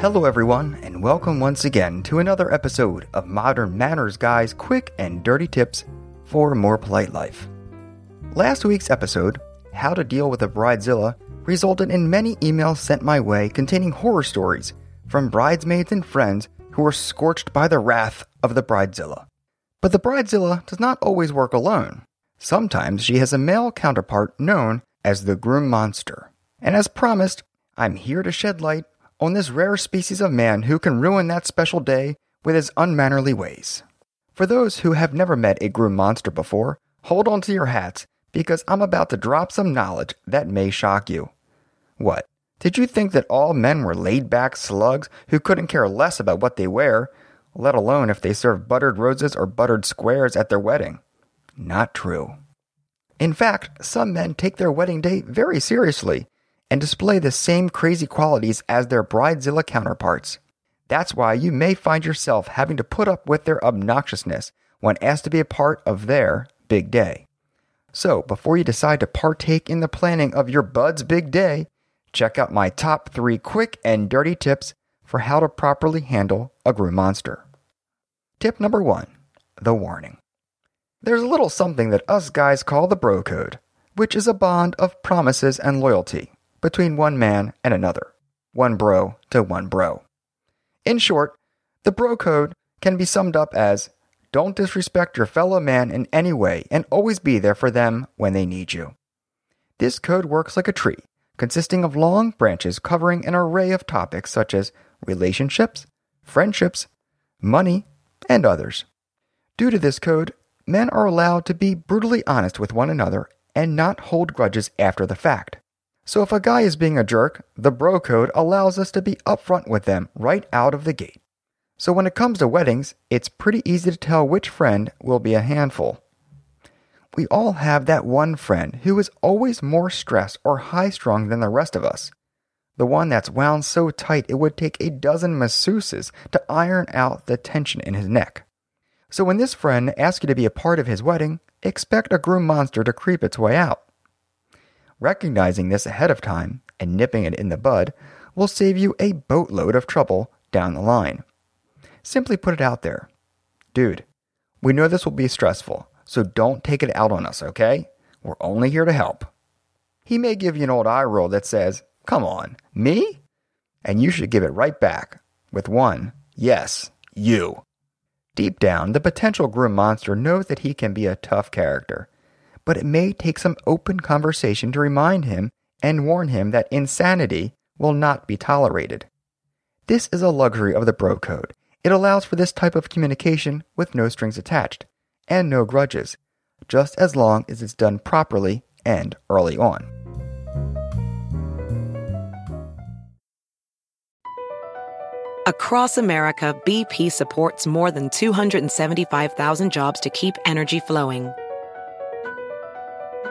Hello, everyone, and welcome once again to another episode of Modern Manners Guy's quick and dirty tips for a more polite life. Last week's episode, How to Deal with a Bridezilla, resulted in many emails sent my way containing horror stories from bridesmaids and friends who were scorched by the wrath of the Bridezilla. But the Bridezilla does not always work alone. Sometimes she has a male counterpart known as the Groom Monster. And as promised, I'm here to shed light on this rare species of man who can ruin that special day with his unmannerly ways. For those who have never met a groom monster before, hold on to your hats because I'm about to drop some knowledge that may shock you. What? Did you think that all men were laid back slugs who couldn't care less about what they wear, let alone if they serve buttered roses or buttered squares at their wedding? Not true. In fact, some men take their wedding day very seriously and display the same crazy qualities as their bridezilla counterparts. That's why you may find yourself having to put up with their obnoxiousness when asked to be a part of their big day. So, before you decide to partake in the planning of your bud's big day, check out my top three quick and dirty tips for how to properly handle a groom monster. Tip number one the warning. There's a little something that us guys call the bro code, which is a bond of promises and loyalty between one man and another, one bro to one bro. In short, the bro code can be summed up as don't disrespect your fellow man in any way and always be there for them when they need you. This code works like a tree, consisting of long branches covering an array of topics such as relationships, friendships, money, and others. Due to this code, men are allowed to be brutally honest with one another and not hold grudges after the fact. So if a guy is being a jerk, the bro code allows us to be upfront with them right out of the gate. So when it comes to weddings, it's pretty easy to tell which friend will be a handful. We all have that one friend who is always more stressed or high strung than the rest of us. The one that's wound so tight it would take a dozen masseuses to iron out the tension in his neck. So when this friend asks you to be a part of his wedding, expect a groom monster to creep its way out. Recognizing this ahead of time and nipping it in the bud will save you a boatload of trouble down the line. Simply put it out there. Dude, we know this will be stressful, so don't take it out on us, okay? We're only here to help. He may give you an old eye roll that says, Come on, me? And you should give it right back with one, Yes, you. Deep down, the potential groom monster knows that he can be a tough character but it may take some open conversation to remind him and warn him that insanity will not be tolerated. This is a luxury of the Bro Code. It allows for this type of communication with no strings attached and no grudges, just as long as it's done properly and early on. Across America, BP supports more than 275,000 jobs to keep energy flowing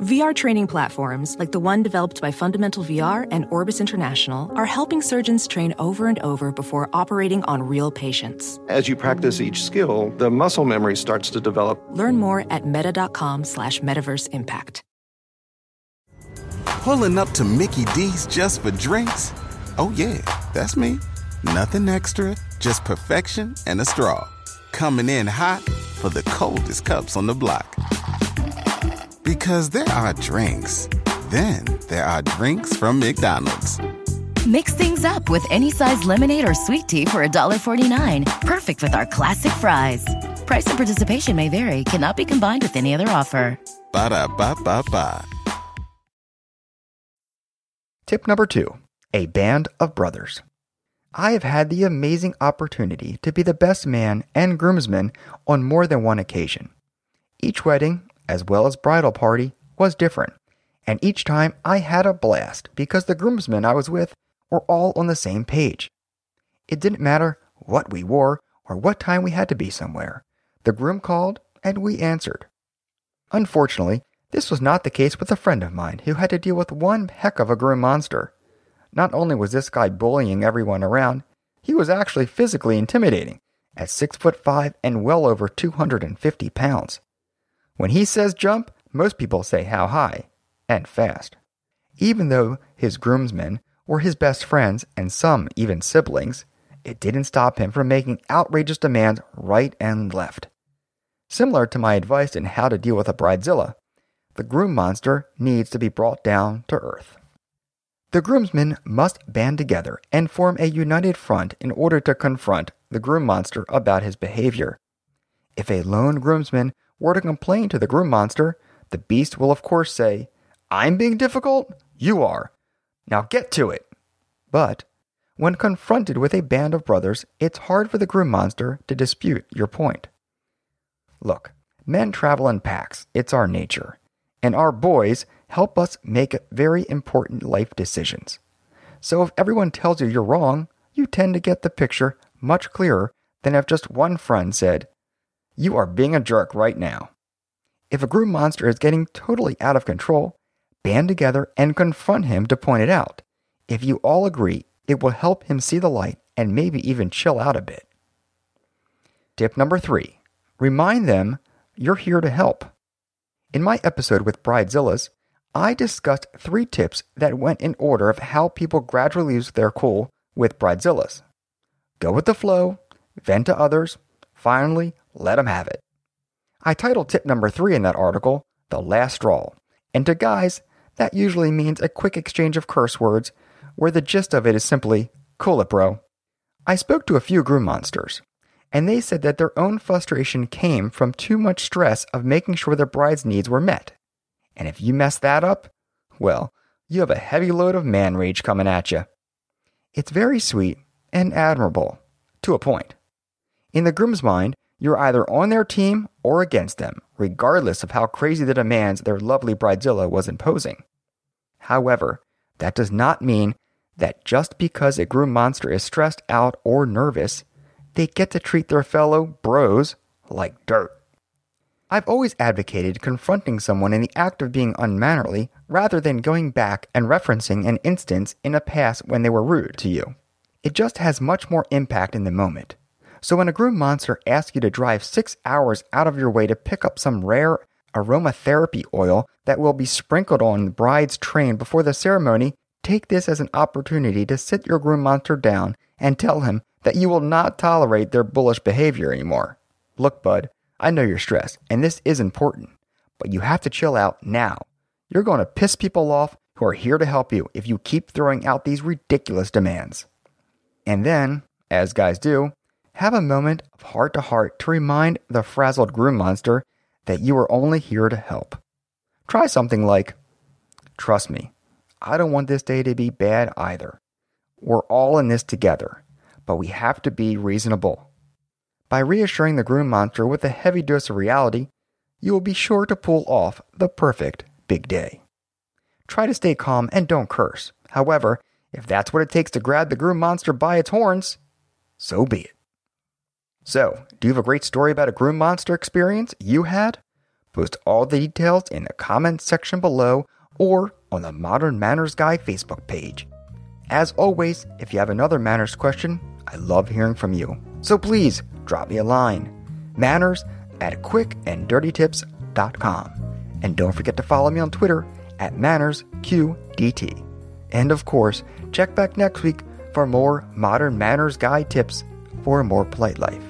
VR training platforms, like the one developed by Fundamental VR and Orbis International, are helping surgeons train over and over before operating on real patients. As you practice each skill, the muscle memory starts to develop. Learn more at meta.com slash metaverse impact. Pulling up to Mickey D's just for drinks? Oh, yeah, that's me. Nothing extra, just perfection and a straw. Coming in hot for the coldest cups on the block. Because there are drinks, then there are drinks from McDonald's. Mix things up with any size lemonade or sweet tea for $1.49. Perfect with our classic fries. Price and participation may vary, cannot be combined with any other offer. Ba da ba ba ba. Tip number two a band of brothers. I have had the amazing opportunity to be the best man and groomsman on more than one occasion. Each wedding, as well as bridal party, was different, and each time I had a blast because the groomsmen I was with were all on the same page. It didn't matter what we wore or what time we had to be somewhere. The groom called and we answered. Unfortunately, this was not the case with a friend of mine who had to deal with one heck of a groom monster. Not only was this guy bullying everyone around, he was actually physically intimidating at six foot five and well over 250 pounds. When he says jump, most people say how high and fast. Even though his groomsmen were his best friends and some even siblings, it didn't stop him from making outrageous demands right and left. Similar to my advice in how to deal with a bridezilla, the groom monster needs to be brought down to earth. The groomsmen must band together and form a united front in order to confront the groom monster about his behavior. If a lone groomsman were to complain to the groom monster, the beast will of course say, I'm being difficult? You are. Now get to it. But when confronted with a band of brothers, it's hard for the groom monster to dispute your point. Look, men travel in packs, it's our nature. And our boys help us make very important life decisions. So if everyone tells you you're wrong, you tend to get the picture much clearer than if just one friend said, You are being a jerk right now. If a groom monster is getting totally out of control, band together and confront him to point it out. If you all agree, it will help him see the light and maybe even chill out a bit. Tip number three remind them you're here to help. In my episode with Bridezillas, I discussed three tips that went in order of how people gradually lose their cool with bridezillas. Go with the flow, vent to others, finally, let them have it. I titled tip number three in that article, The Last Straw, and to guys, that usually means a quick exchange of curse words, where the gist of it is simply, cool it, bro. I spoke to a few groom monsters, and they said that their own frustration came from too much stress of making sure their bride's needs were met. And if you mess that up, well, you have a heavy load of man rage coming at you. It's very sweet and admirable, to a point. In the groom's mind, you're either on their team or against them, regardless of how crazy the demands their lovely bridezilla was imposing. However, that does not mean that just because a groom monster is stressed out or nervous, they get to treat their fellow bros like dirt. I've always advocated confronting someone in the act of being unmannerly rather than going back and referencing an instance in a past when they were rude to you. It just has much more impact in the moment. So when a groom monster asks you to drive six hours out of your way to pick up some rare aromatherapy oil that will be sprinkled on the bride's train before the ceremony, take this as an opportunity to sit your groom monster down and tell him that you will not tolerate their bullish behavior anymore. Look, bud, I know you're stressed, and this is important, but you have to chill out now. You're going to piss people off who are here to help you if you keep throwing out these ridiculous demands. And then, as guys do, have a moment of heart to heart to remind the frazzled groom monster that you are only here to help. Try something like, Trust me, I don't want this day to be bad either. We're all in this together, but we have to be reasonable. By reassuring the groom monster with a heavy dose of reality, you will be sure to pull off the perfect big day. Try to stay calm and don't curse. However, if that's what it takes to grab the groom monster by its horns, so be it. So, do you have a great story about a groom monster experience you had? Post all the details in the comments section below or on the Modern Manners Guy Facebook page. As always, if you have another manners question, I love hearing from you. So please drop me a line. Manners at quickanddirtytips.com. And don't forget to follow me on Twitter at MannersQDT. And of course, check back next week for more Modern Manners Guy tips for a more polite life.